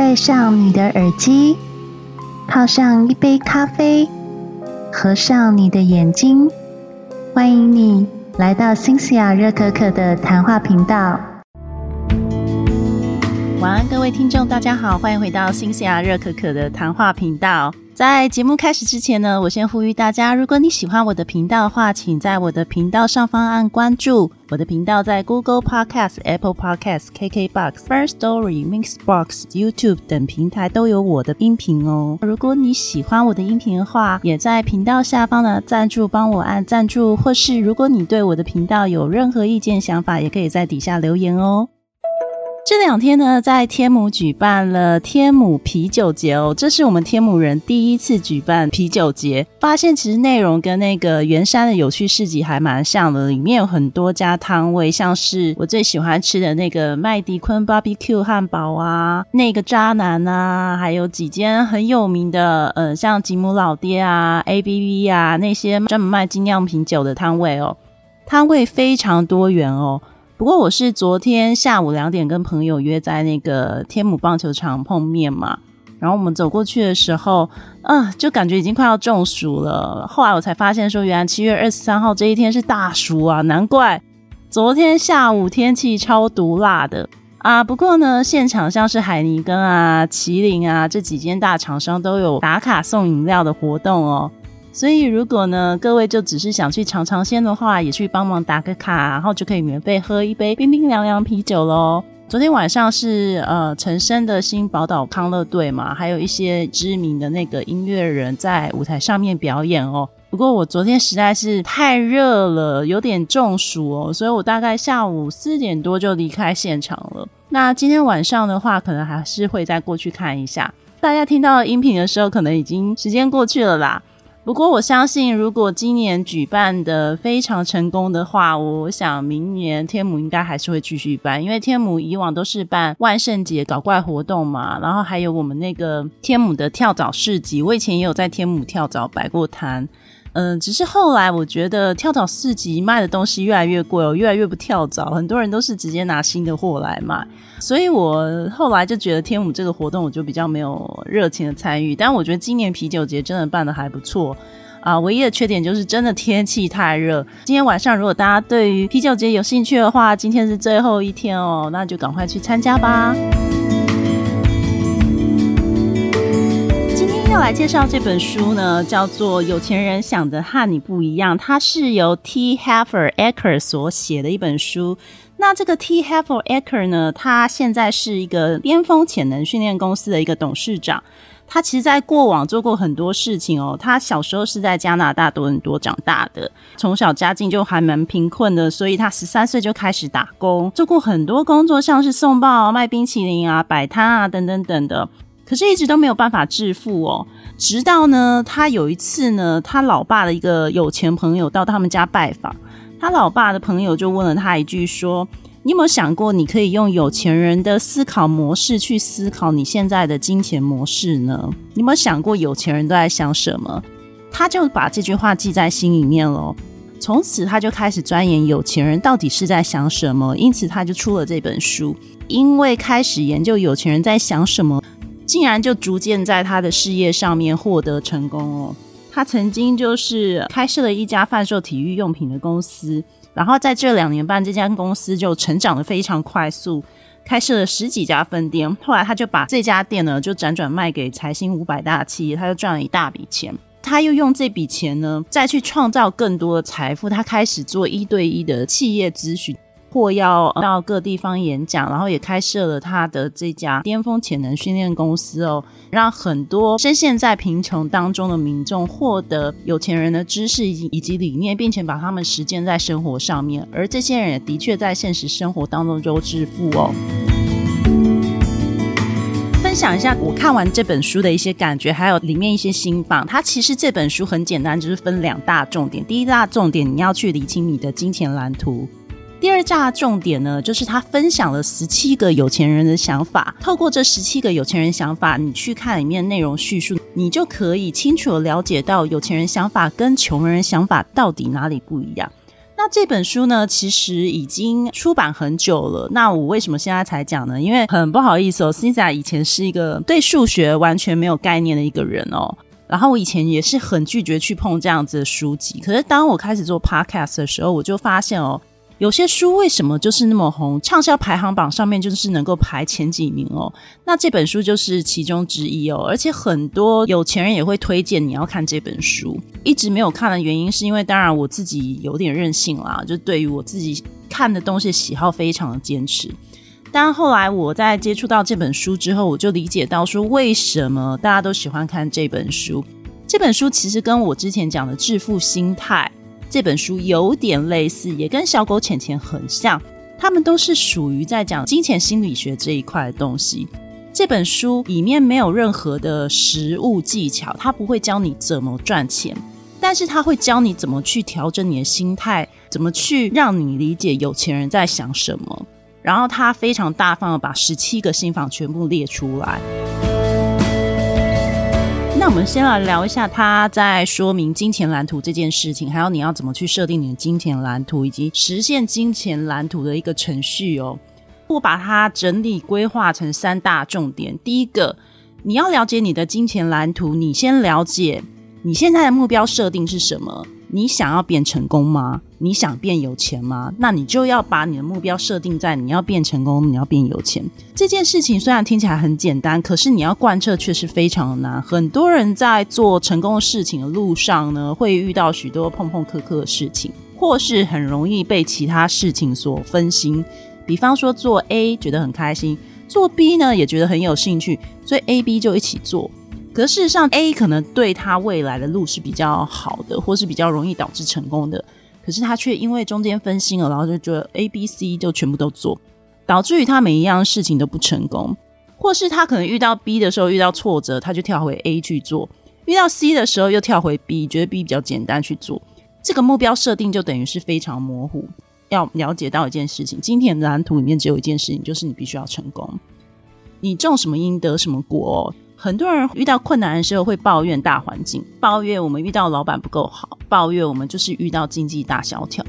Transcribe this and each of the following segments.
戴上你的耳机，泡上一杯咖啡，合上你的眼睛，欢迎你来到新西亚热可可的谈话频道。晚安，各位听众，大家好，欢迎回到新西亚热可可的谈话频道。在节目开始之前呢，我先呼吁大家，如果你喜欢我的频道的话，请在我的频道上方按关注。我的频道在 Google Podcast、Apple Podcast、KKBox、First Story、Mixbox、YouTube 等平台都有我的音频哦。如果你喜欢我的音频的话，也在频道下方的赞助帮我按赞助，或是如果你对我的频道有任何意见想法，也可以在底下留言哦。这两天呢，在天母举办了天母啤酒节哦，这是我们天母人第一次举办啤酒节。发现其实内容跟那个圆山的有趣市集还蛮像的，里面有很多家摊位，像是我最喜欢吃的那个麦迪坤 BBQ 汉堡啊，那个渣男啊，还有几间很有名的，呃，像吉姆老爹啊、ABV 啊那些专门卖精酿啤酒的摊位哦，摊位非常多元哦。不过我是昨天下午两点跟朋友约在那个天母棒球场碰面嘛，然后我们走过去的时候，啊，就感觉已经快要中暑了。后来我才发现说，原来七月二十三号这一天是大暑啊，难怪昨天下午天气超毒辣的啊。不过呢，现场像是海尼根啊、麒麟啊这几间大厂商都有打卡送饮料的活动哦。所以，如果呢，各位就只是想去尝尝鲜的话，也去帮忙打个卡，然后就可以免费喝一杯冰冰凉凉啤酒喽。昨天晚上是呃陈升的新宝岛康乐队嘛，还有一些知名的那个音乐人在舞台上面表演哦。不过我昨天实在是太热了，有点中暑哦，所以我大概下午四点多就离开现场了。那今天晚上的话，可能还是会再过去看一下。大家听到音频的时候，可能已经时间过去了啦。不过我相信，如果今年举办的非常成功的话，我想明年天母应该还是会继续办，因为天母以往都是办万圣节搞怪活动嘛，然后还有我们那个天母的跳蚤市集，我以前也有在天母跳蚤摆过摊。嗯，只是后来我觉得跳蚤市集卖的东西越来越贵哦，越来越不跳蚤，很多人都是直接拿新的货来卖，所以我后来就觉得天舞这个活动我就比较没有热情的参与。但我觉得今年啤酒节真的办的还不错啊，唯一的缺点就是真的天气太热。今天晚上如果大家对于啤酒节有兴趣的话，今天是最后一天哦，那就赶快去参加吧。来介绍这本书呢，叫做《有钱人想的和你不一样》，它是由 T. Heffer Ecker 所写的一本书。那这个 T. Heffer Ecker 呢，他现在是一个巅峰潜能训练公司的一个董事长。他其实，在过往做过很多事情哦。他小时候是在加拿大多伦多长大的，从小家境就还蛮贫困的，所以他十三岁就开始打工，做过很多工作，像是送报、卖冰淇淋啊、摆摊啊等等等的。可是，一直都没有办法致富哦。直到呢，他有一次呢，他老爸的一个有钱朋友到他们家拜访，他老爸的朋友就问了他一句说：“你有没有想过，你可以用有钱人的思考模式去思考你现在的金钱模式呢？你有没有想过，有钱人都在想什么？”他就把这句话记在心里面了。从此，他就开始钻研有钱人到底是在想什么，因此他就出了这本书。因为开始研究有钱人在想什么。竟然就逐渐在他的事业上面获得成功哦。他曾经就是开设了一家贩售体育用品的公司，然后在这两年半，这家公司就成长的非常快速，开设了十几家分店。后来他就把这家店呢，就辗转卖给财新五百大企业，他就赚了一大笔钱。他又用这笔钱呢，再去创造更多的财富。他开始做一对一的企业咨询。或要到各地方演讲，然后也开设了他的这家巅峰潜能训练公司哦，让很多深陷在贫穷当中的民众获得有钱人的知识以及理念，并且把他们实践在生活上面，而这些人也的确在现实生活当中就致富哦。分享一下我看完这本书的一些感觉，还有里面一些新榜。它其实这本书很简单，就是分两大重点。第一大重点，你要去理清你的金钱蓝图。第二大重点呢，就是他分享了十七个有钱人的想法。透过这十七个有钱人想法，你去看里面内容叙述，你就可以清楚的了解到有钱人想法跟穷人想法到底哪里不一样。那这本书呢，其实已经出版很久了。那我为什么现在才讲呢？因为很不好意思哦，Cisa 以前是一个对数学完全没有概念的一个人哦。然后我以前也是很拒绝去碰这样子的书籍。可是当我开始做 Podcast 的时候，我就发现哦。有些书为什么就是那么红？畅销排行榜上面就是能够排前几名哦。那这本书就是其中之一哦。而且很多有钱人也会推荐你要看这本书。一直没有看的原因是因为，当然我自己有点任性啦，就对于我自己看的东西喜好非常的坚持。但后来我在接触到这本书之后，我就理解到说，为什么大家都喜欢看这本书。这本书其实跟我之前讲的致富心态。这本书有点类似，也跟小狗浅浅很像，他们都是属于在讲金钱心理学这一块的东西。这本书里面没有任何的实物技巧，它不会教你怎么赚钱，但是它会教你怎么去调整你的心态，怎么去让你理解有钱人在想什么。然后他非常大方的把十七个心法全部列出来。那我们先来聊一下他在说明金钱蓝图这件事情，还有你要怎么去设定你的金钱蓝图，以及实现金钱蓝图的一个程序哦。我把它整理规划成三大重点。第一个，你要了解你的金钱蓝图，你先了解你现在的目标设定是什么。你想要变成功吗？你想变有钱吗？那你就要把你的目标设定在你要变成功，你要变有钱这件事情。虽然听起来很简单，可是你要贯彻却是非常的难。很多人在做成功的事情的路上呢，会遇到许多碰碰磕磕的事情，或是很容易被其他事情所分心。比方说做 A 觉得很开心，做 B 呢也觉得很有兴趣，所以 A、B 就一起做。可事实上，A 可能对他未来的路是比较好的，或是比较容易导致成功的。可是他却因为中间分心了，然后就觉得 A、B、C 就全部都做，导致于他每一样事情都不成功。或是他可能遇到 B 的时候遇到挫折，他就跳回 A 去做；遇到 C 的时候又跳回 B，觉得 B 比较简单去做。这个目标设定就等于是非常模糊。要了解到一件事情，今天的蓝图里面只有一件事情，就是你必须要成功。你种什么因得什么果。很多人遇到困难的时候会抱怨大环境，抱怨我们遇到老板不够好，抱怨我们就是遇到经济大萧条。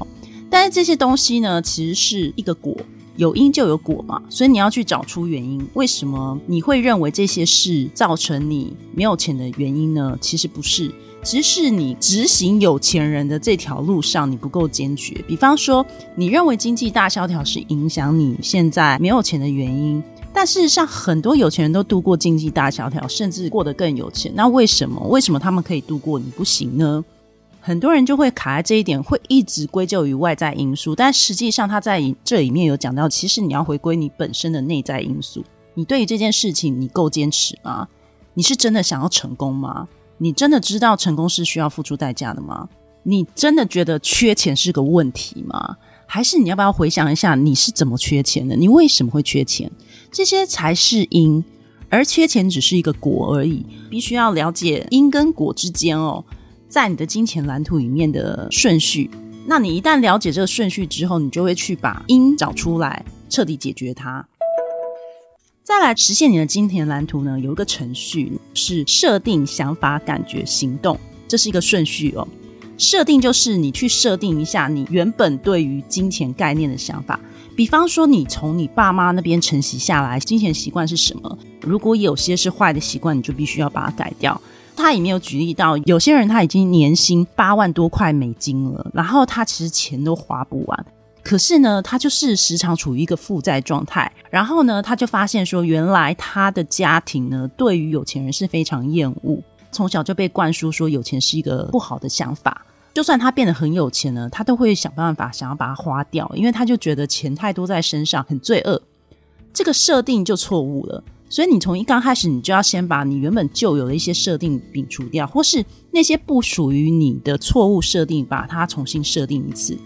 但是这些东西呢，其实是一个果，有因就有果嘛。所以你要去找出原因，为什么你会认为这些事造成你没有钱的原因呢？其实不是，只是你执行有钱人的这条路上你不够坚决。比方说，你认为经济大萧条是影响你现在没有钱的原因。但事实上，很多有钱人都度过经济大萧条，甚至过得更有钱。那为什么？为什么他们可以度过，你不行呢？很多人就会卡在这一点，会一直归咎于外在因素。但实际上，他在这里面有讲到，其实你要回归你本身的内在因素。你对于这件事情，你够坚持吗？你是真的想要成功吗？你真的知道成功是需要付出代价的吗？你真的觉得缺钱是个问题吗？还是你要不要回想一下，你是怎么缺钱的？你为什么会缺钱？这些才是因，而缺钱只是一个果而已。必须要了解因跟果之间哦，在你的金钱蓝图里面的顺序。那你一旦了解这个顺序之后，你就会去把因找出来，彻底解决它。再来实现你的金钱蓝图呢，有一个程序是设定、想法、感觉、行动，这是一个顺序哦。设定就是你去设定一下你原本对于金钱概念的想法。比方说，你从你爸妈那边承袭下来金钱习惯是什么？如果有些是坏的习惯，你就必须要把它改掉。他也没有举例到，有些人他已经年薪八万多块美金了，然后他其实钱都花不完，可是呢，他就是时常处于一个负债状态。然后呢，他就发现说，原来他的家庭呢，对于有钱人是非常厌恶，从小就被灌输说有钱是一个不好的想法。就算他变得很有钱了，他都会想办法想要把它花掉，因为他就觉得钱太多在身上很罪恶。这个设定就错误了，所以你从一刚开始，你就要先把你原本就有的一些设定摒除掉，或是那些不属于你的错误设定，把它重新设定一次。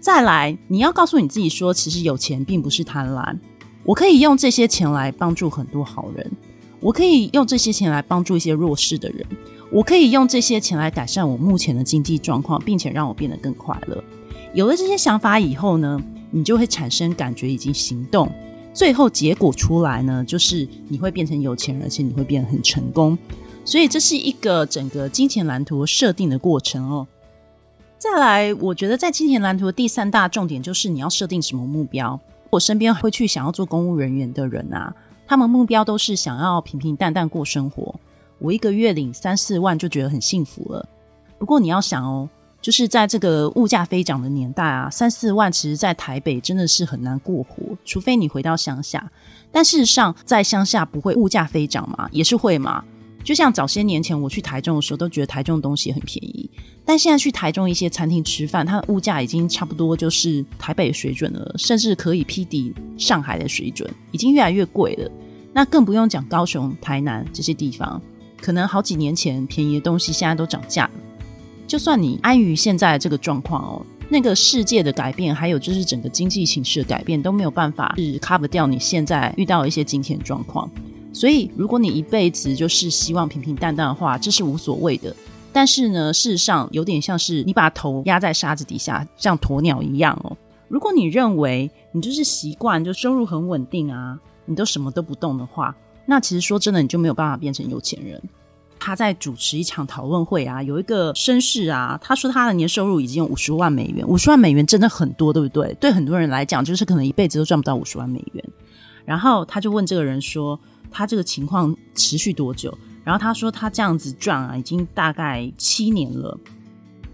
再来，你要告诉你自己说，其实有钱并不是贪婪，我可以用这些钱来帮助很多好人，我可以用这些钱来帮助一些弱势的人。我可以用这些钱来改善我目前的经济状况，并且让我变得更快乐。有了这些想法以后呢，你就会产生感觉以及行动，最后结果出来呢，就是你会变成有钱人，而且你会变得很成功。所以这是一个整个金钱蓝图设定的过程哦。再来，我觉得在金钱蓝图的第三大重点就是你要设定什么目标。我身边会去想要做公务人员的人啊，他们目标都是想要平平淡淡过生活。我一个月领三四万就觉得很幸福了。不过你要想哦，就是在这个物价飞涨的年代啊，三四万其实在台北真的是很难过活，除非你回到乡下。但事实上，在乡下不会物价飞涨嘛，也是会嘛。就像早些年前我去台中的时候，都觉得台中的东西很便宜。但现在去台中一些餐厅吃饭，它的物价已经差不多就是台北水准了，甚至可以匹敌上海的水准，已经越来越贵了。那更不用讲高雄、台南这些地方，可能好几年前便宜的东西现在都涨价。就算你安于现在这个状况哦，那个世界的改变，还有就是整个经济形势的改变，都没有办法是 cover 掉你现在遇到一些金钱状况。所以，如果你一辈子就是希望平平淡淡的话，这是无所谓的。但是呢，事实上有点像是你把头压在沙子底下，像鸵鸟一样哦。如果你认为你就是习惯就收入很稳定啊，你都什么都不动的话，那其实说真的，你就没有办法变成有钱人。他在主持一场讨论会啊，有一个绅士啊，他说他的年收入已经有五十万美元，五十万美元真的很多，对不对？对很多人来讲，就是可能一辈子都赚不到五十万美元。然后他就问这个人说。他这个情况持续多久？然后他说他这样子赚啊，已经大概七年了。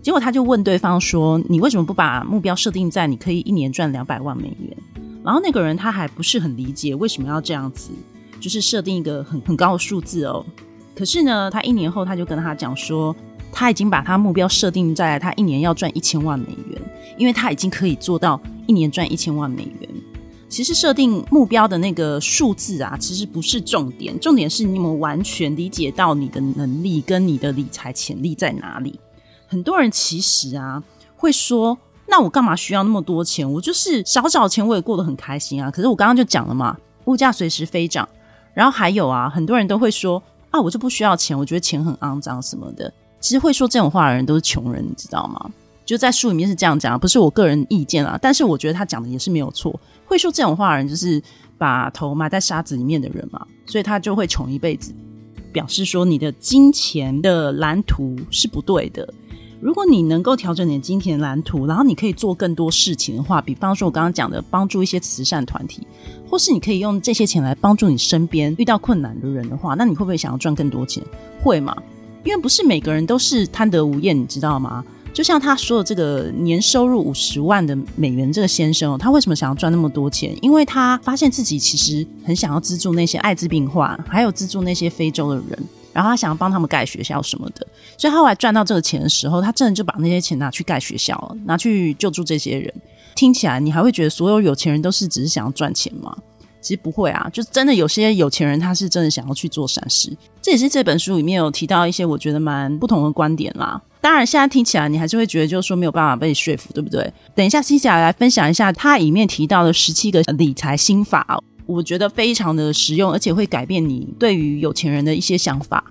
结果他就问对方说：“你为什么不把目标设定在你可以一年赚两百万美元？”然后那个人他还不是很理解为什么要这样子，就是设定一个很很高的数字哦。可是呢，他一年后他就跟他讲说，他已经把他目标设定在他一年要赚一千万美元，因为他已经可以做到一年赚一千万美元。其实设定目标的那个数字啊，其实不是重点，重点是你们完全理解到你的能力跟你的理财潜力在哪里。很多人其实啊会说，那我干嘛需要那么多钱？我就是少少钱我也过得很开心啊。可是我刚刚就讲了嘛，物价随时飞涨，然后还有啊，很多人都会说啊，我就不需要钱，我觉得钱很肮脏什么的。其实会说这种话的人都是穷人，你知道吗？就在书里面是这样讲，不是我个人意见啊。但是我觉得他讲的也是没有错。会说这种话的人，就是把头埋在沙子里面的人嘛，所以他就会穷一辈子，表示说你的金钱的蓝图是不对的。如果你能够调整你的金钱蓝图，然后你可以做更多事情的话，比方说我刚刚讲的帮助一些慈善团体，或是你可以用这些钱来帮助你身边遇到困难的人的话，那你会不会想要赚更多钱？会吗？因为不是每个人都是贪得无厌，你知道吗？就像他说的，这个年收入五十万的美元这个先生哦，他为什么想要赚那么多钱？因为他发现自己其实很想要资助那些艾滋病患，还有资助那些非洲的人，然后他想要帮他们盖学校什么的。所以后来赚到这个钱的时候，他真的就把那些钱拿去盖学校了，拿去救助这些人。听起来你还会觉得所有有钱人都是只是想要赚钱吗？其实不会啊，就真的有些有钱人他是真的想要去做善事。这也是这本书里面有提到一些我觉得蛮不同的观点啦。当然，现在听起来你还是会觉得，就是说没有办法被说服，对不对？等一下，西西来分享一下他里面提到的十七个理财心法，我觉得非常的实用，而且会改变你对于有钱人的一些想法。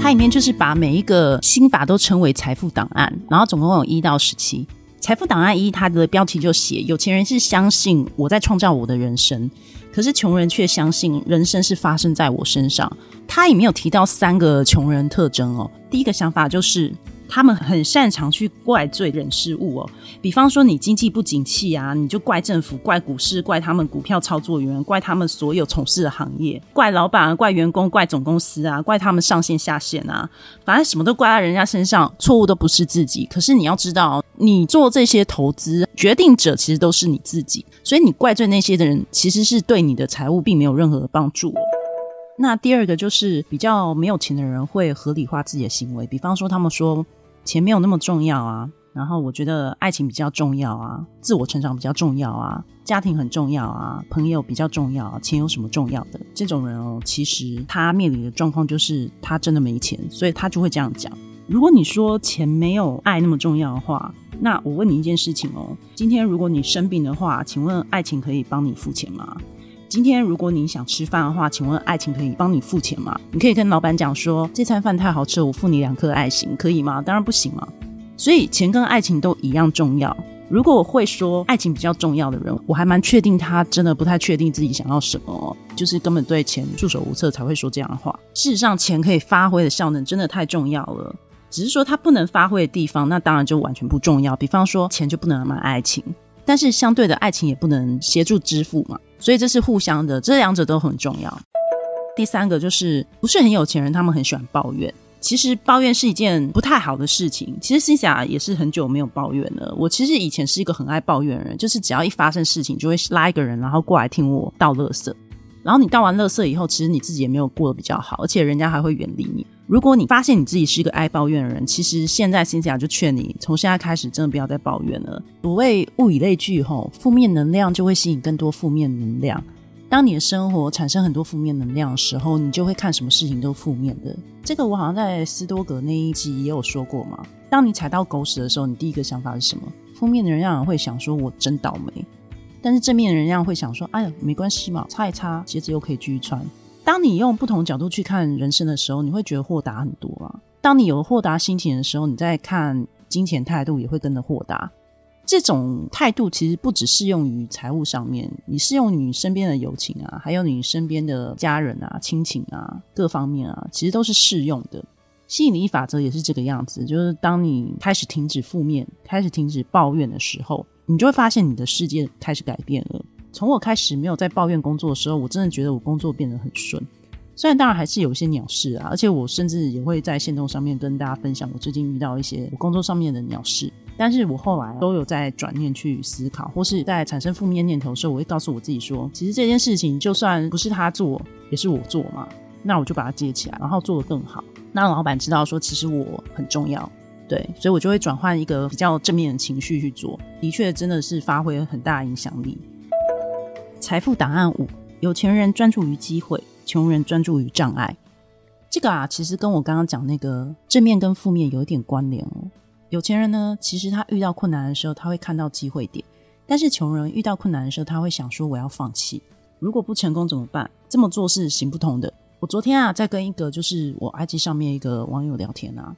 它里面就是把每一个心法都称为财富档案，然后总共有一到十七。财富档案一，它的标题就写：有钱人是相信我在创造我的人生。可是穷人却相信人生是发生在我身上。它里面有提到三个穷人特征哦。第一个想法就是。他们很擅长去怪罪人事物哦，比方说你经济不景气啊，你就怪政府、怪股市、怪他们股票操作员、怪他们所有从事的行业、怪老板、怪员工、怪总公司啊、怪他们上线下线啊，反正什么都怪在人家身上，错误都不是自己。可是你要知道，你做这些投资决定者其实都是你自己，所以你怪罪那些的人，其实是对你的财务并没有任何的帮助。那第二个就是比较没有钱的人会合理化自己的行为，比方说他们说钱没有那么重要啊，然后我觉得爱情比较重要啊，自我成长比较重要啊，家庭很重要啊，朋友比较重要，啊钱有什么重要的？这种人哦，其实他面临的状况就是他真的没钱，所以他就会这样讲。如果你说钱没有爱那么重要的话，那我问你一件事情哦，今天如果你生病的话，请问爱情可以帮你付钱吗？今天如果你想吃饭的话，请问爱情可以帮你付钱吗？你可以跟老板讲说，这餐饭太好吃了，我付你两颗爱心，可以吗？当然不行嘛。所以钱跟爱情都一样重要。如果我会说爱情比较重要的人，我还蛮确定他真的不太确定自己想要什么，就是根本对钱束手无策才会说这样的话。事实上，钱可以发挥的效能真的太重要了，只是说他不能发挥的地方，那当然就完全不重要。比方说，钱就不能买爱情，但是相对的爱情也不能协助支付嘛，所以这是互相的，这两者都很重要。第三个就是不是很有钱人，他们很喜欢抱怨。其实抱怨是一件不太好的事情。其实心想也是很久没有抱怨了。我其实以前是一个很爱抱怨的人，就是只要一发生事情，就会拉一个人，然后过来听我倒垃圾。然后你倒完垃圾以后，其实你自己也没有过得比较好，而且人家还会远离你。如果你发现你自己是一个爱抱怨的人，其实现在心想就劝你，从现在开始真的不要再抱怨了。所谓物以类聚，吼，负面能量就会吸引更多负面能量。当你的生活产生很多负面能量的时候，你就会看什么事情都负面的。这个我好像在斯多格那一集也有说过嘛。当你踩到狗屎的时候，你第一个想法是什么？负面的人让人会想说“我真倒霉”，但是正面的人让会想说“哎呀，没关系嘛，擦一擦，鞋子又可以继续穿”。当你用不同角度去看人生的时候，你会觉得豁达很多啊。当你有豁达心情的时候，你在看金钱态度也会跟着豁达。这种态度其实不只适用于财务上面，你适用于身边的友情啊，还有你身边的家人啊、亲情啊，各方面啊，其实都是适用的。吸引力法则也是这个样子，就是当你开始停止负面、开始停止抱怨的时候，你就会发现你的世界开始改变了。从我开始没有在抱怨工作的时候，我真的觉得我工作变得很顺。虽然当然还是有一些鸟事啊，而且我甚至也会在线动上面跟大家分享我最近遇到一些我工作上面的鸟事。但是我后来都有在转念去思考，或是在产生负面念头的时候，我会告诉我自己说，其实这件事情就算不是他做，也是我做嘛，那我就把它接起来，然后做得更好，让老板知道说，其实我很重要，对，所以我就会转换一个比较正面的情绪去做，的确真的是发挥很大影响力。财富档案五：有钱人专注于机会，穷人专注于障碍。这个啊，其实跟我刚刚讲那个正面跟负面有一点关联哦。有钱人呢，其实他遇到困难的时候，他会看到机会点；但是穷人遇到困难的时候，他会想说：“我要放弃，如果不成功怎么办？”这么做是行不通的。我昨天啊，在跟一个就是我 IG 上面一个网友聊天啊，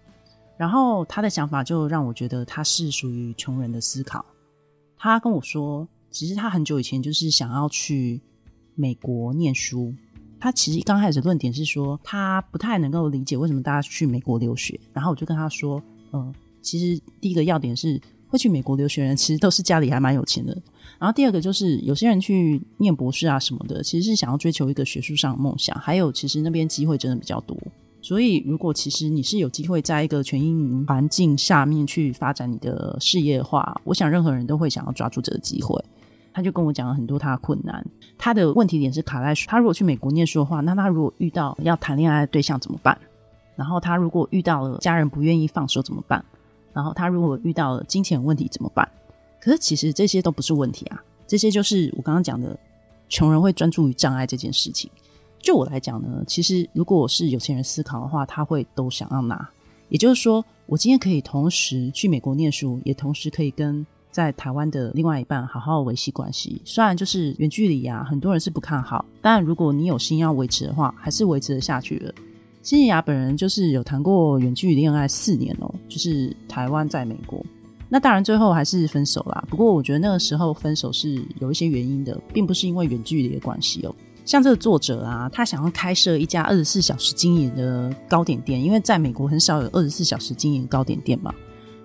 然后他的想法就让我觉得他是属于穷人的思考。他跟我说，其实他很久以前就是想要去美国念书。他其实刚开始论点是说，他不太能够理解为什么大家去美国留学。然后我就跟他说：“嗯。”其实第一个要点是会去美国留学人，其实都是家里还蛮有钱的。然后第二个就是有些人去念博士啊什么的，其实是想要追求一个学术上的梦想。还有其实那边机会真的比较多，所以如果其实你是有机会在一个全英语环境下面去发展你的事业的话，我想任何人都会想要抓住这个机会。他就跟我讲了很多他的困难，他的问题点是卡在他如果去美国念书的话，那他如果遇到要谈恋爱的对象怎么办？然后他如果遇到了家人不愿意放手怎么办？然后他如果遇到了金钱问题怎么办？可是其实这些都不是问题啊，这些就是我刚刚讲的，穷人会专注于障碍这件事情。就我来讲呢，其实如果我是有钱人思考的话，他会都想要拿。也就是说，我今天可以同时去美国念书，也同时可以跟在台湾的另外一半好好维系关系。虽然就是远距离啊，很多人是不看好，但如果你有心要维持的话，还是维持的下去了。新雅本人就是有谈过远距离恋爱四年哦，就是台湾在美国，那当然最后还是分手啦。不过我觉得那个时候分手是有一些原因的，并不是因为远距离的关系哦。像这个作者啊，他想要开设一家二十四小时经营的糕点店，因为在美国很少有二十四小时经营糕点店嘛。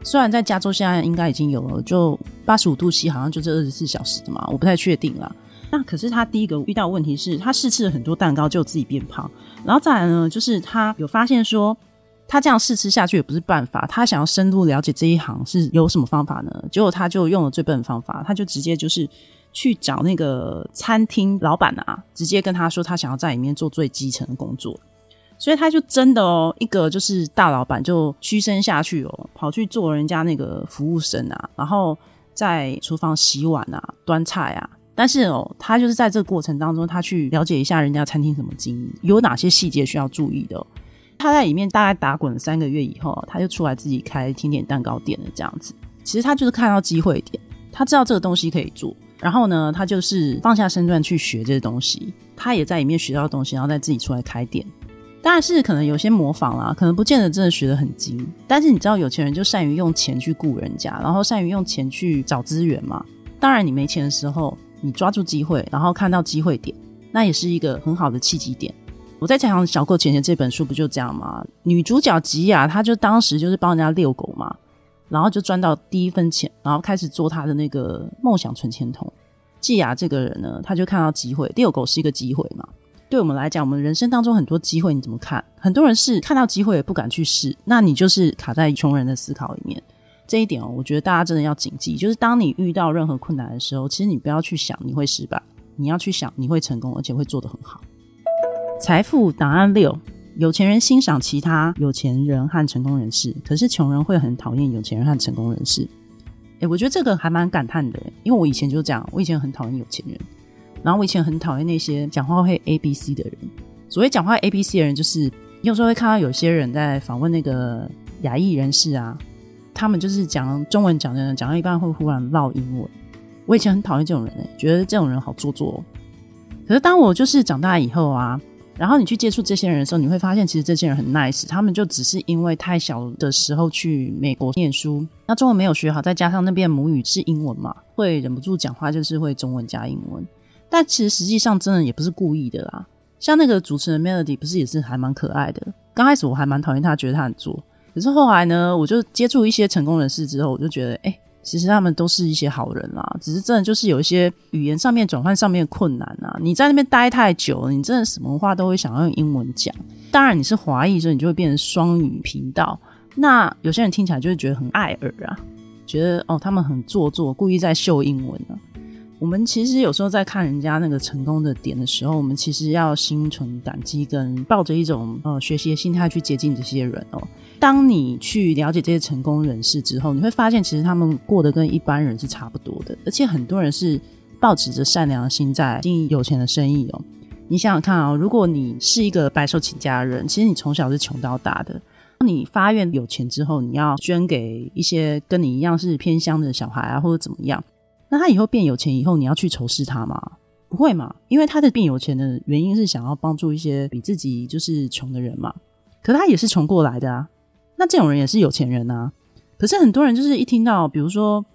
虽然在加州现在应该已经有了，就八十五度 C 好像就是二十四小时的嘛，我不太确定啦。那可是他第一个遇到问题是他试吃了很多蛋糕，就自己变胖。然后再来呢，就是他有发现说，他这样试吃下去也不是办法。他想要深入了解这一行是有什么方法呢？结果他就用了最笨的方法，他就直接就是去找那个餐厅老板啊，直接跟他说他想要在里面做最基层的工作。所以他就真的哦，一个就是大老板就屈身下去哦，跑去做人家那个服务生啊，然后在厨房洗碗啊、端菜啊。但是哦，他就是在这个过程当中，他去了解一下人家餐厅怎么经营，有哪些细节需要注意的。他在里面大概打滚了三个月以后，他就出来自己开甜点蛋糕店了。这样子，其实他就是看到机会点，他知道这个东西可以做，然后呢，他就是放下身段去学这些东西。他也在里面学到东西，然后再自己出来开店。当然是可能有些模仿啦，可能不见得真的学得很精。但是你知道，有钱人就善于用钱去雇人家，然后善于用钱去找资源嘛。当然，你没钱的时候，你抓住机会，然后看到机会点，那也是一个很好的契机点。我在讲《小狗钱钱》这本书不就这样吗？女主角吉雅，她就当时就是帮人家遛狗嘛，然后就赚到第一分钱，然后开始做她的那个梦想存钱筒。季雅这个人呢，他就看到机会，遛狗是一个机会嘛。对我们来讲，我们人生当中很多机会，你怎么看？很多人是看到机会也不敢去试，那你就是卡在穷人的思考里面。这一点哦，我觉得大家真的要谨记，就是当你遇到任何困难的时候，其实你不要去想你会失败，你要去想你会成功，而且会做得很好。财富档案六：有钱人欣赏其他有钱人和成功人士，可是穷人会很讨厌有钱人和成功人士。哎，我觉得这个还蛮感叹的，因为我以前就这样，我以前很讨厌有钱人，然后我以前很讨厌那些讲话会 A B C 的人。所谓讲话 A B C 的人，就是有时候会看到有些人在访问那个亚裔人士啊，他们就是讲中文讲的讲到一半会忽然唠英文。我以前很讨厌这种人，哎，觉得这种人好做作。可是当我就是长大以后啊。然后你去接触这些人的时候，你会发现其实这些人很 nice，他们就只是因为太小的时候去美国念书，那中文没有学好，再加上那边母语是英文嘛，会忍不住讲话就是会中文加英文。但其实实际上真的也不是故意的啦。像那个主持人 Melody 不是也是还蛮可爱的。刚开始我还蛮讨厌他，觉得他很作。可是后来呢，我就接触一些成功人士之后，我就觉得哎。其实他们都是一些好人啦，只是真的就是有一些语言上面转换上面的困难啊。你在那边待太久了，你真的什么话都会想要用英文讲。当然你是华裔，所以你就会变成双语频道。那有些人听起来就会觉得很碍耳啊，觉得哦他们很做作，故意在秀英文呢。我们其实有时候在看人家那个成功的点的时候，我们其实要心存感激，跟抱着一种呃学习的心态去接近这些人哦。当你去了解这些成功人士之后，你会发现其实他们过得跟一般人是差不多的，而且很多人是抱持着善良的心在经营有钱的生意哦。你想想看啊，如果你是一个白手起家的人，其实你从小是穷到大的，你发愿有钱之后，你要捐给一些跟你一样是偏乡的小孩啊，或者怎么样。那他以后变有钱以后，你要去仇视他吗？不会嘛，因为他的变有钱的原因是想要帮助一些比自己就是穷的人嘛。可他也是穷过来的啊，那这种人也是有钱人啊。可是很多人就是一听到，比如说，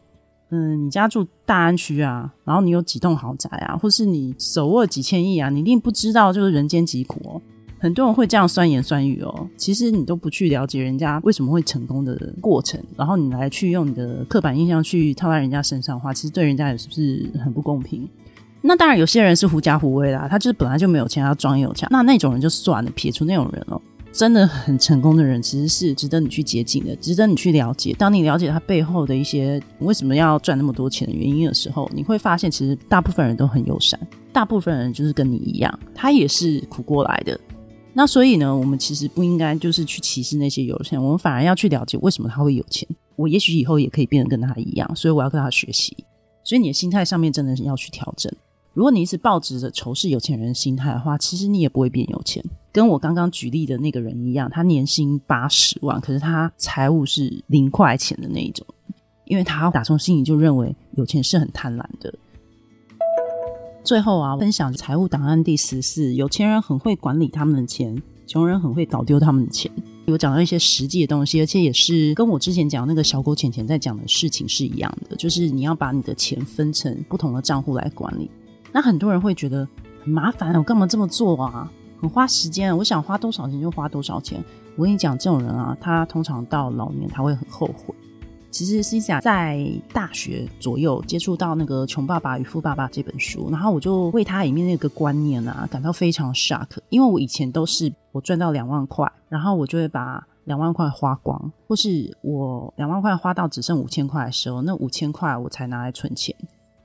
嗯，你家住大安区啊，然后你有几栋豪宅啊，或是你手握几千亿啊，你一定不知道就是人间疾苦哦。很多人会这样酸言酸语哦，其实你都不去了解人家为什么会成功的过程，然后你来去用你的刻板印象去套在人家身上的话，其实对人家也是不是很不公平？那当然，有些人是狐假虎威啦，他就是本来就没有钱，他装有钱，那那种人就算了，撇除那种人了。真的很成功的人，其实是值得你去接近的，值得你去了解。当你了解他背后的一些为什么要赚那么多钱的原因的时候，你会发现，其实大部分人都很友善，大部分人就是跟你一样，他也是苦过来的。那所以呢，我们其实不应该就是去歧视那些有钱，我们反而要去了解为什么他会有钱。我也许以后也可以变得跟他一样，所以我要跟他学习。所以你的心态上面真的是要去调整。如果你一直抱着着仇视有钱人的心态的话，其实你也不会变有钱。跟我刚刚举例的那个人一样，他年薪八十万，可是他财务是零块钱的那一种，因为他打从心里就认为有钱是很贪婪的。最后啊，分享财务档案第十四：有钱人很会管理他们的钱，穷人很会搞丢他们的钱。有讲到一些实际的东西，而且也是跟我之前讲那个小狗钱钱在讲的事情是一样的，就是你要把你的钱分成不同的账户来管理。那很多人会觉得很麻烦，我干嘛这么做啊？很花时间，我想花多少钱就花多少钱。我跟你讲，这种人啊，他通常到老年他会很后悔。其实是想在大学左右接触到那个《穷爸爸与富爸爸》这本书，然后我就为他里面那个观念啊感到非常 shock。因为我以前都是我赚到两万块，然后我就会把两万块花光，或是我两万块花到只剩五千块的时候，那五千块我才拿来存钱。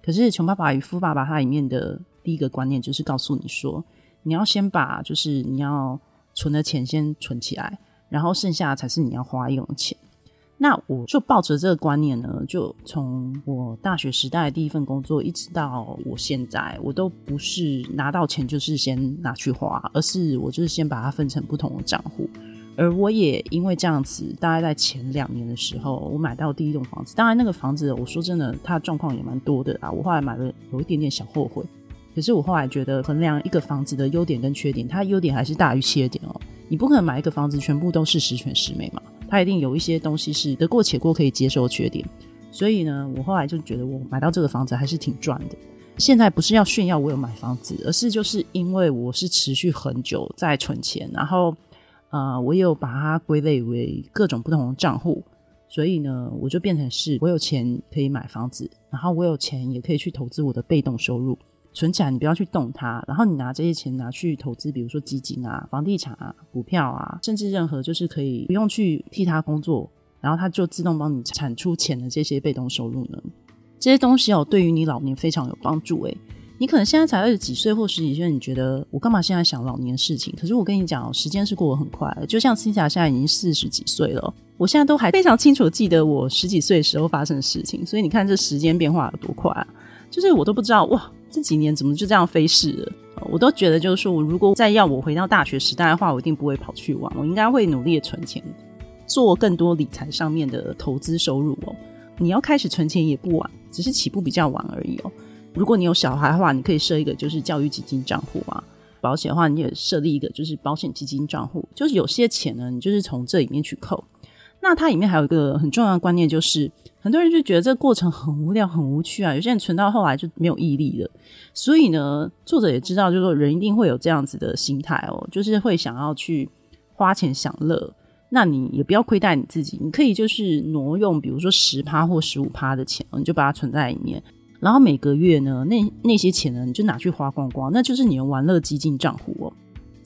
可是《穷爸爸与富爸爸》它里面的第一个观念就是告诉你说，你要先把就是你要存的钱先存起来，然后剩下才是你要花用的钱。那我就抱着这个观念呢，就从我大学时代第一份工作，一直到我现在，我都不是拿到钱就是先拿去花，而是我就是先把它分成不同的账户。而我也因为这样子，大概在前两年的时候，我买到第一栋房子。当然，那个房子我说真的，它的状况也蛮多的啊。我后来买了，有一点点小后悔。可是我后来觉得，衡量一个房子的优点跟缺点，它优点还是大于缺点哦。你不可能买一个房子全部都是十全十美嘛，它一定有一些东西是得过且过可以接受的缺点。所以呢，我后来就觉得我买到这个房子还是挺赚的。现在不是要炫耀我有买房子，而是就是因为我是持续很久在存钱，然后呃，我有把它归类为各种不同的账户，所以呢，我就变成是我有钱可以买房子，然后我有钱也可以去投资我的被动收入。存起来，你不要去动它，然后你拿这些钱拿去投资，比如说基金啊、房地产啊、股票啊，甚至任何就是可以不用去替他工作，然后他就自动帮你产出钱的这些被动收入呢。这些东西哦，对于你老年非常有帮助。诶，你可能现在才二十几岁或十几岁，你觉得我干嘛现在想老年事情？可是我跟你讲，时间是过得很快。就像 C 甲现在已经四十几岁了，我现在都还非常清楚记得我十几岁时候发生的事情。所以你看这时间变化有多快啊！就是我都不知道哇。这几年怎么就这样飞逝了？我都觉得，就是说我如果再要我回到大学时代的话，我一定不会跑去玩，我应该会努力的存钱，做更多理财上面的投资收入哦。你要开始存钱也不晚，只是起步比较晚而已哦。如果你有小孩的话，你可以设一个就是教育基金账户啊；保险的话，你也设立一个就是保险基金账户，就是有些钱呢，你就是从这里面去扣。那它里面还有一个很重要的观念，就是很多人就觉得这个过程很无聊、很无趣啊。有些人存到后来就没有毅力了。所以呢，作者也知道，就是说人一定会有这样子的心态哦，就是会想要去花钱享乐。那你也不要亏待你自己，你可以就是挪用，比如说十趴或十五趴的钱，你就把它存在里面。然后每个月呢，那那些钱呢，你就拿去花光光，那就是你的玩乐基金账户哦。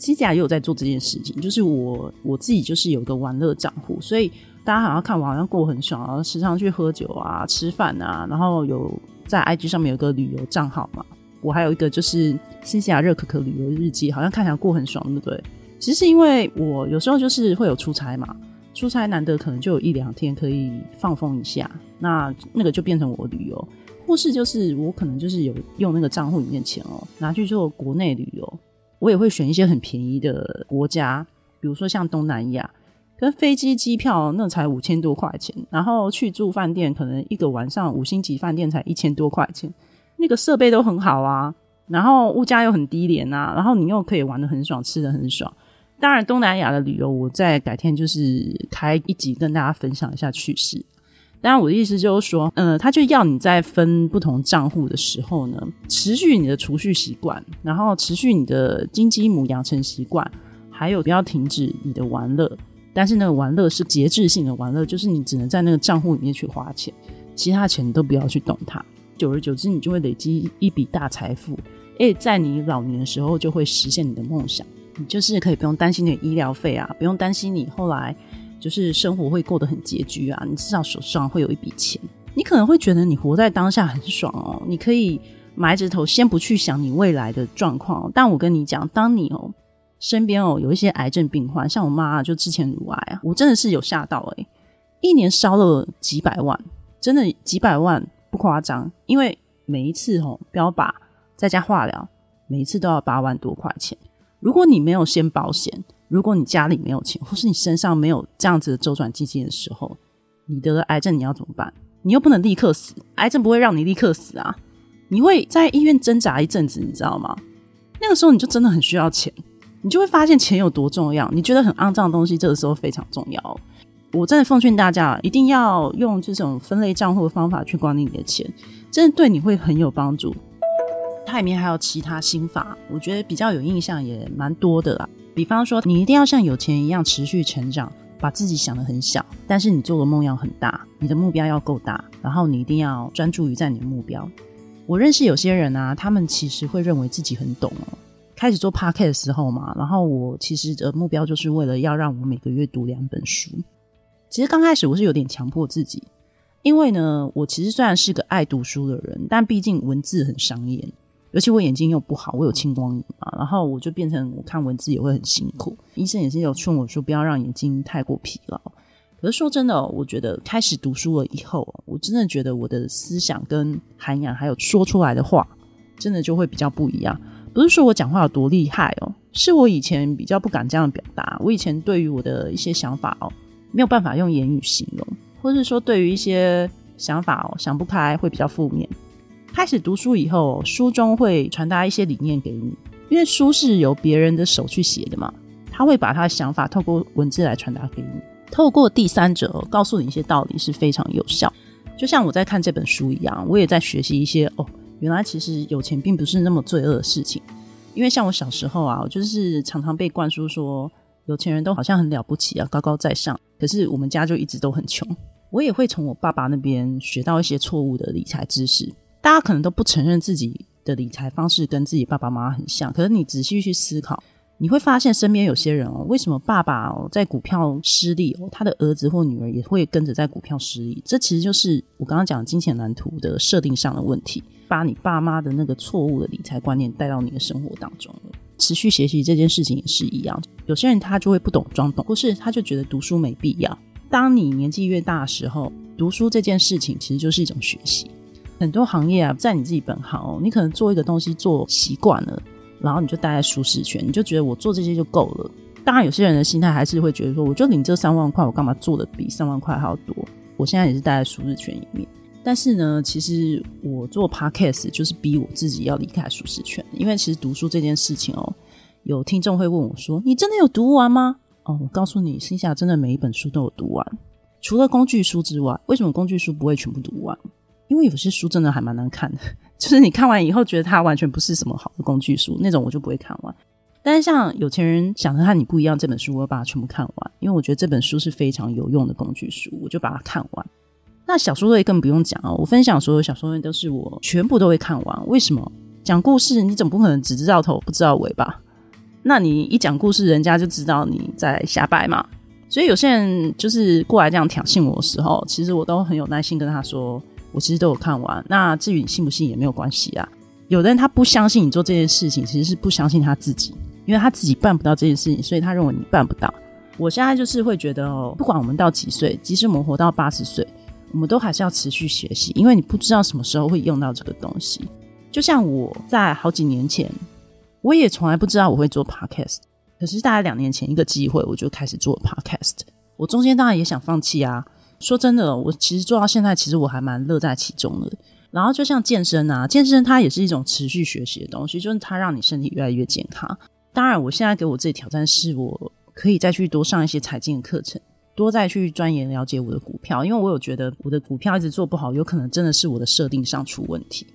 西甲也有在做这件事情，就是我我自己就是有个玩乐账户，所以大家好像看我好像过很爽，然后时常去喝酒啊、吃饭啊，然后有在 IG 上面有个旅游账号嘛，我还有一个就是新西亚热可可旅游日记，好像看起来过很爽，对不对？其实是因为我有时候就是会有出差嘛，出差难得可能就有一两天可以放风一下，那那个就变成我旅游，或是就是我可能就是有用那个账户里面钱哦，拿去做国内旅游。我也会选一些很便宜的国家，比如说像东南亚，跟飞机机票那才五千多块钱，然后去住饭店，可能一个晚上五星级饭店才一千多块钱，那个设备都很好啊，然后物价又很低廉啊，然后你又可以玩的很爽，吃的很爽。当然，东南亚的旅游，我再改天就是开一集跟大家分享一下趣事。当然，我的意思就是说，呃，他就要你在分不同账户的时候呢，持续你的储蓄习惯，然后持续你的金鸡母养成习惯，还有不要停止你的玩乐。但是那个玩乐是节制性的玩乐，就是你只能在那个账户里面去花钱，其他钱都不要去动它。久而久之，你就会累积一笔大财富，诶，在你老年的时候就会实现你的梦想，你就是可以不用担心你的医疗费啊，不用担心你后来。就是生活会过得很拮据啊，你至少手上会有一笔钱。你可能会觉得你活在当下很爽哦，你可以埋着头先不去想你未来的状况。但我跟你讲，当你哦身边哦有一些癌症病患，像我妈就之前乳癌啊，我真的是有吓到诶，一年烧了几百万，真的几百万不夸张，因为每一次哦标靶再加化疗，每一次都要八万多块钱。如果你没有先保险，如果你家里没有钱，或是你身上没有这样子的周转基金的时候，你得了癌症，你要怎么办？你又不能立刻死，癌症不会让你立刻死啊！你会在医院挣扎一阵子，你知道吗？那个时候你就真的很需要钱，你就会发现钱有多重要。你觉得很肮脏的东西，这个时候非常重要。我真的奉劝大家，一定要用这种分类账户的方法去管理你的钱，真的对你会很有帮助。它里面还有其他心法，我觉得比较有印象，也蛮多的啦。比方说，你一定要像有钱一样持续成长，把自己想的很小，但是你做的梦要很大，你的目标要够大，然后你一定要专注于在你的目标。我认识有些人啊，他们其实会认为自己很懂哦。开始做 p a r k 的时候嘛，然后我其实的目标就是为了要让我每个月读两本书。其实刚开始我是有点强迫自己，因为呢，我其实虽然是个爱读书的人，但毕竟文字很伤眼。尤其我眼睛又不好，我有青光眼嘛，然后我就变成我看文字也会很辛苦。医生也是有劝我说不要让眼睛太过疲劳。可是说真的，我觉得开始读书了以后，我真的觉得我的思想跟涵养，还有说出来的话，真的就会比较不一样。不是说我讲话有多厉害哦，是我以前比较不敢这样表达。我以前对于我的一些想法哦，没有办法用言语形容，或是说对于一些想法哦想不开，会比较负面。开始读书以后，书中会传达一些理念给你，因为书是由别人的手去写的嘛，他会把他的想法透过文字来传达给你，透过第三者告诉你一些道理是非常有效。就像我在看这本书一样，我也在学习一些哦，原来其实有钱并不是那么罪恶的事情。因为像我小时候啊，我就是常常被灌输说有钱人都好像很了不起啊，高高在上。可是我们家就一直都很穷。我也会从我爸爸那边学到一些错误的理财知识。大家可能都不承认自己的理财方式跟自己爸爸妈妈很像，可是你仔细去思考，你会发现身边有些人哦，为什么爸爸哦在股票失利哦，他的儿子或女儿也会跟着在股票失利？这其实就是我刚刚讲金钱蓝图的设定上的问题，把你爸妈的那个错误的理财观念带到你的生活当中了。持续学习这件事情也是一样，有些人他就会不懂装懂，或是他就觉得读书没必要。当你年纪越大的时候，读书这件事情其实就是一种学习。很多行业啊，在你自己本行哦，你可能做一个东西做习惯了，然后你就待在舒适圈，你就觉得我做这些就够了。当然，有些人的心态还是会觉得说，我就领这三万块，我干嘛做的比三万块还要多？我现在也是待在舒适圈里面，但是呢，其实我做 podcast 就是逼我自己要离开舒适圈，因为其实读书这件事情哦，有听众会问我说：“你真的有读完吗？”哦，我告诉你，心下真的每一本书都有读完，除了工具书之外，为什么工具书不会全部读完？因为有些书真的还蛮难看的，就是你看完以后觉得它完全不是什么好的工具书，那种我就不会看完。但是像有钱人想和你不一样这本书，我要把它全部看完，因为我觉得这本书是非常有用的工具书，我就把它看完。那小说类更不用讲哦，我分享所有小说类都是我全部都会看完。为什么？讲故事你总不可能只知道头不知道尾吧？那你一讲故事，人家就知道你在瞎掰嘛。所以有些人就是过来这样挑衅我的时候，其实我都很有耐心跟他说。我其实都有看完，那至于你信不信也没有关系啊。有的人他不相信你做这件事情，其实是不相信他自己，因为他自己办不到这件事情，所以他认为你办不到。我现在就是会觉得哦，不管我们到几岁，即使我们活到八十岁，我们都还是要持续学习，因为你不知道什么时候会用到这个东西。就像我在好几年前，我也从来不知道我会做 podcast，可是大概两年前一个机会，我就开始做 podcast。我中间当然也想放弃啊。说真的，我其实做到现在，其实我还蛮乐在其中的。然后就像健身啊，健身它也是一种持续学习的东西，就是它让你身体越来越健康。当然，我现在给我自己挑战是，我可以再去多上一些财经的课程，多再去钻研了解我的股票，因为我有觉得我的股票一直做不好，有可能真的是我的设定上出问题。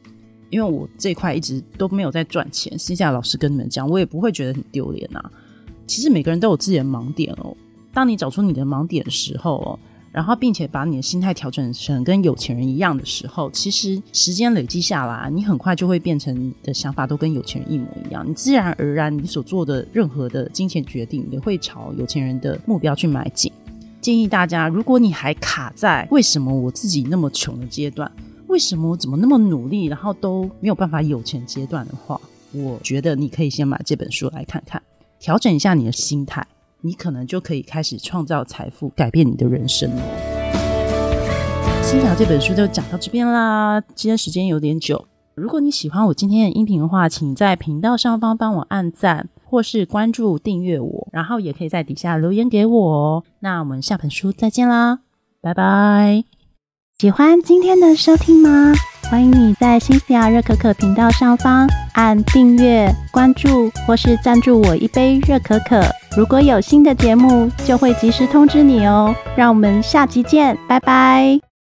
因为我这块一直都没有在赚钱，私下老师跟你们讲，我也不会觉得很丢脸啊。其实每个人都有自己的盲点哦，当你找出你的盲点的时候哦。然后，并且把你的心态调整成跟有钱人一样的时候，其实时间累积下来，你很快就会变成的想法都跟有钱人一模一样。你自然而然，你所做的任何的金钱决定，也会朝有钱人的目标去迈进。建议大家，如果你还卡在为什么我自己那么穷的阶段，为什么我怎么那么努力，然后都没有办法有钱阶段的话，我觉得你可以先买这本书来看看，调整一下你的心态。你可能就可以开始创造财富，改变你的人生了。心想这本书就讲到这边啦，今天时间有点久。如果你喜欢我今天的音频的话，请在频道上方帮我按赞，或是关注订阅我，然后也可以在底下留言给我哦。那我们下本书再见啦，拜拜！喜欢今天的收听吗？欢迎你在新西亚热可可频道上方按订阅、关注，或是赞助我一杯热可可。如果有新的节目，就会及时通知你哦。让我们下集见，拜拜。